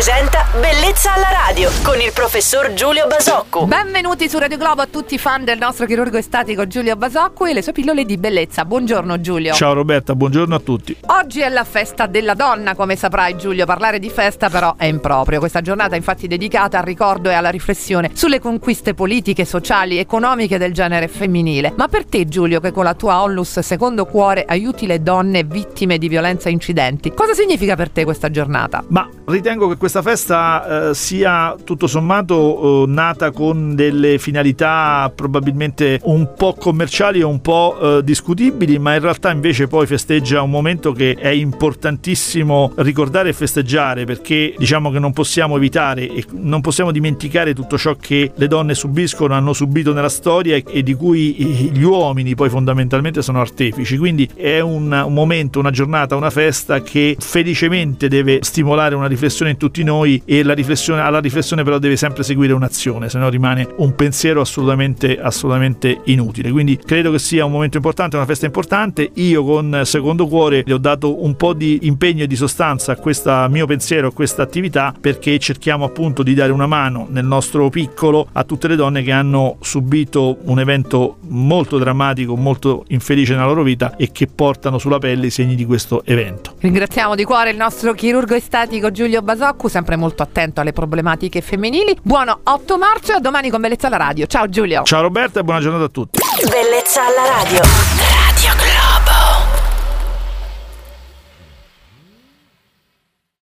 presenta Bellezza alla radio con il professor Giulio Basocco. Benvenuti su Radio Globo a tutti i fan del nostro chirurgo estatico Giulio Basocco e le sue pillole di bellezza. Buongiorno Giulio. Ciao Roberta, buongiorno a tutti. Oggi è la festa della donna, come saprai Giulio. Parlare di festa però è improprio. Questa giornata è infatti dedicata al ricordo e alla riflessione sulle conquiste politiche, sociali, economiche del genere femminile. Ma per te Giulio, che con la tua Onlus Secondo Cuore aiuti le donne vittime di violenza e incidenti, cosa significa per te questa giornata? Ma ritengo che questa festa eh, sia tutto sommato eh, nata con delle finalità probabilmente un po' commerciali e un po' eh, discutibili, ma in realtà invece poi festeggia un momento che è importantissimo ricordare e festeggiare perché diciamo che non possiamo evitare e non possiamo dimenticare tutto ciò che le donne subiscono, hanno subito nella storia e, di cui gli uomini poi fondamentalmente sono artefici. Quindi è un, un momento, una giornata, una festa che felicemente deve stimolare una riflessione in tutti noi e riflessione, alla riflessione però deve sempre seguire un'azione, se no rimane un pensiero assolutamente, assolutamente inutile. Quindi credo che sia un momento importante, una festa importante. Io con Secondo Cuore le ho dato un po' di impegno e di sostanza a questo mio pensiero, a questa attività, perché cerchiamo appunto di dare una mano nel nostro piccolo a tutte le donne che hanno subito un evento molto drammatico, molto infelice nella loro vita e che portano sulla pelle i segni di questo evento. Ringraziamo di cuore il nostro chirurgo estatico Giulio Basoccu, sempre molto attento alle problematiche femminili. Buono 8 marzo e a domani con Bellezza alla Radio. Ciao Giulio. Ciao Roberta e buona giornata a tutti. Bellezza alla radio.